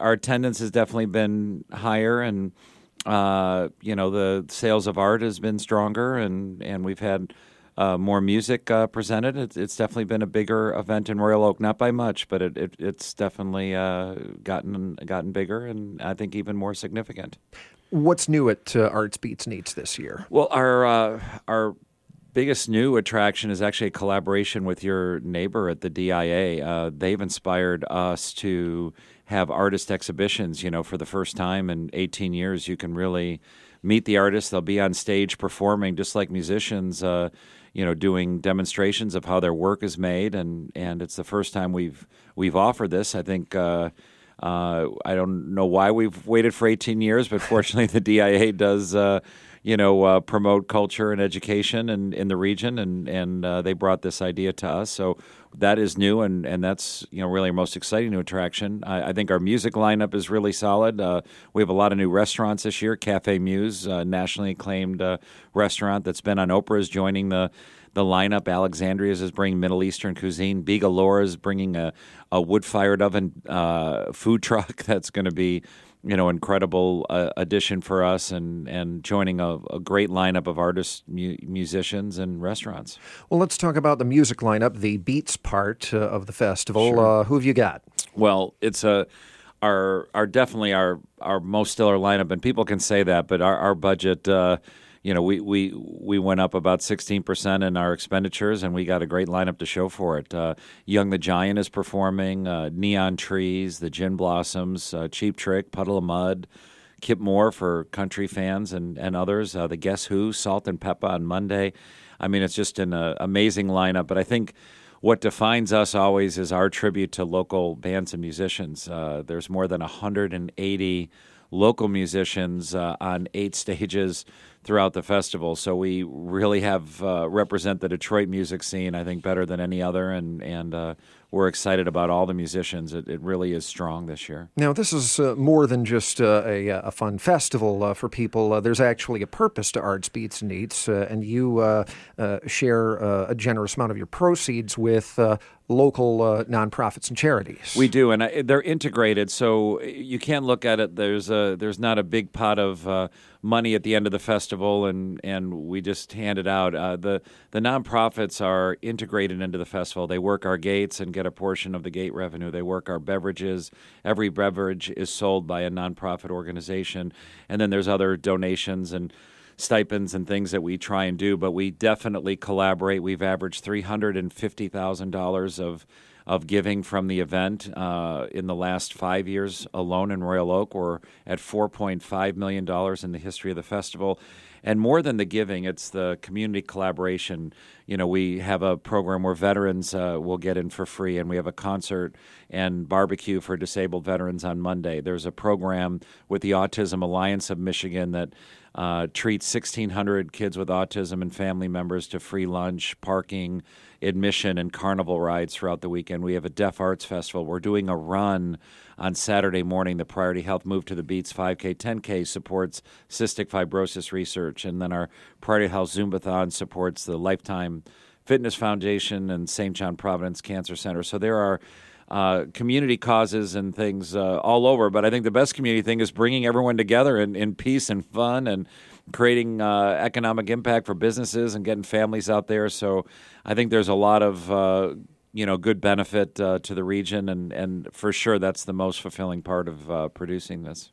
our attendance has definitely been higher, and uh, you know the sales of art has been stronger, and and we've had. Uh, more music uh, presented. It's, it's, definitely been a bigger event in Royal Oak, not by much, but it, it, it's definitely uh, gotten gotten bigger, and I think even more significant. What's new at uh, Arts Beats Needs this year? Well, our uh, our biggest new attraction is actually a collaboration with your neighbor at the DIA. Uh, they've inspired us to have artist exhibitions. You know, for the first time in 18 years, you can really meet the artists. They'll be on stage performing just like musicians. Uh, you know, doing demonstrations of how their work is made, and, and it's the first time we've we've offered this. I think uh, uh, I don't know why we've waited for 18 years, but fortunately, the DIA does uh, you know, uh, promote culture and education in, in the region, and and uh, they brought this idea to us. So that is new, and, and that's you know really our most exciting new attraction. I, I think our music lineup is really solid. Uh, we have a lot of new restaurants this year. Cafe Muse, nationally acclaimed uh, restaurant that's been on Oprah, is joining the the lineup. Alexandria's is bringing Middle Eastern cuisine. Bigalora is bringing a, a wood fired oven uh, food truck that's going to be you know, incredible uh, addition for us and, and joining a, a great lineup of artists, mu- musicians, and restaurants. Well, let's talk about the music lineup, the beats part uh, of the festival. Sure. Uh, who have you got? Well, it's a our our definitely our our most stellar lineup, and people can say that, but our our budget uh, you know, we, we, we went up about 16% in our expenditures, and we got a great lineup to show for it. Uh, Young the Giant is performing, uh, Neon Trees, The Gin Blossoms, uh, Cheap Trick, Puddle of Mudd, Kip Moore for country fans and, and others, uh, The Guess Who, Salt-N-Pepa on Monday. I mean, it's just an uh, amazing lineup, but I think what defines us always is our tribute to local bands and musicians. Uh, there's more than 180 local musicians on eight stages throughout the festival. So we really have uh, represent the Detroit music scene, I think, better than any other, and and uh, we're excited about all the musicians. It, it really is strong this year. Now, this is uh, more than just uh, a, a, fun festival uh, for people. Uh, there's actually a purpose to Arts Beats and Eats, and you share a generous amount of your proceeds with local uh, nonprofits and charities. We do, and I, they're integrated. So you can't look at it. There's a there's not a big pot of uh, money at the end of the festival, and and we just hand it out. Uh, the the nonprofits are integrated into the festival. They work our gates and get a portion of the gate revenue. They work our beverages. Every beverage is sold by a nonprofit organization, and then there's other donations and stipends and things that we try and do, but we definitely collaborate. We've averaged three hundred and fifty thousand dollars of of giving from the event uh, in the last five years alone in Royal Oak. We're at four point five million dollars in the history of the festival. And more than the giving, it's the community collaboration. You know, we have a program where veterans uh, will get in for free, and we have a concert and barbecue for disabled veterans on Monday. There's a program with the Autism Alliance of Michigan that uh, treats 1,600 kids with autism and family members to free lunch, parking, admission, and carnival rides throughout the weekend. We have a Deaf Arts Festival. We're doing a run on Saturday morning. The Priority Health Move to the Beats 5K, 10K supports cystic fibrosis research. And then our Priority Health Zumbathon supports the Lifetime Fitness Foundation and St. John Providence Cancer Center. So there are uh, community causes and things uh, all over. But I think the best community thing is bringing everyone together in, in peace and fun and creating uh, economic impact for businesses and getting families out there. So I think there's a lot of uh, you know good benefit uh, to the region, and and for sure that's the most fulfilling part of producing this.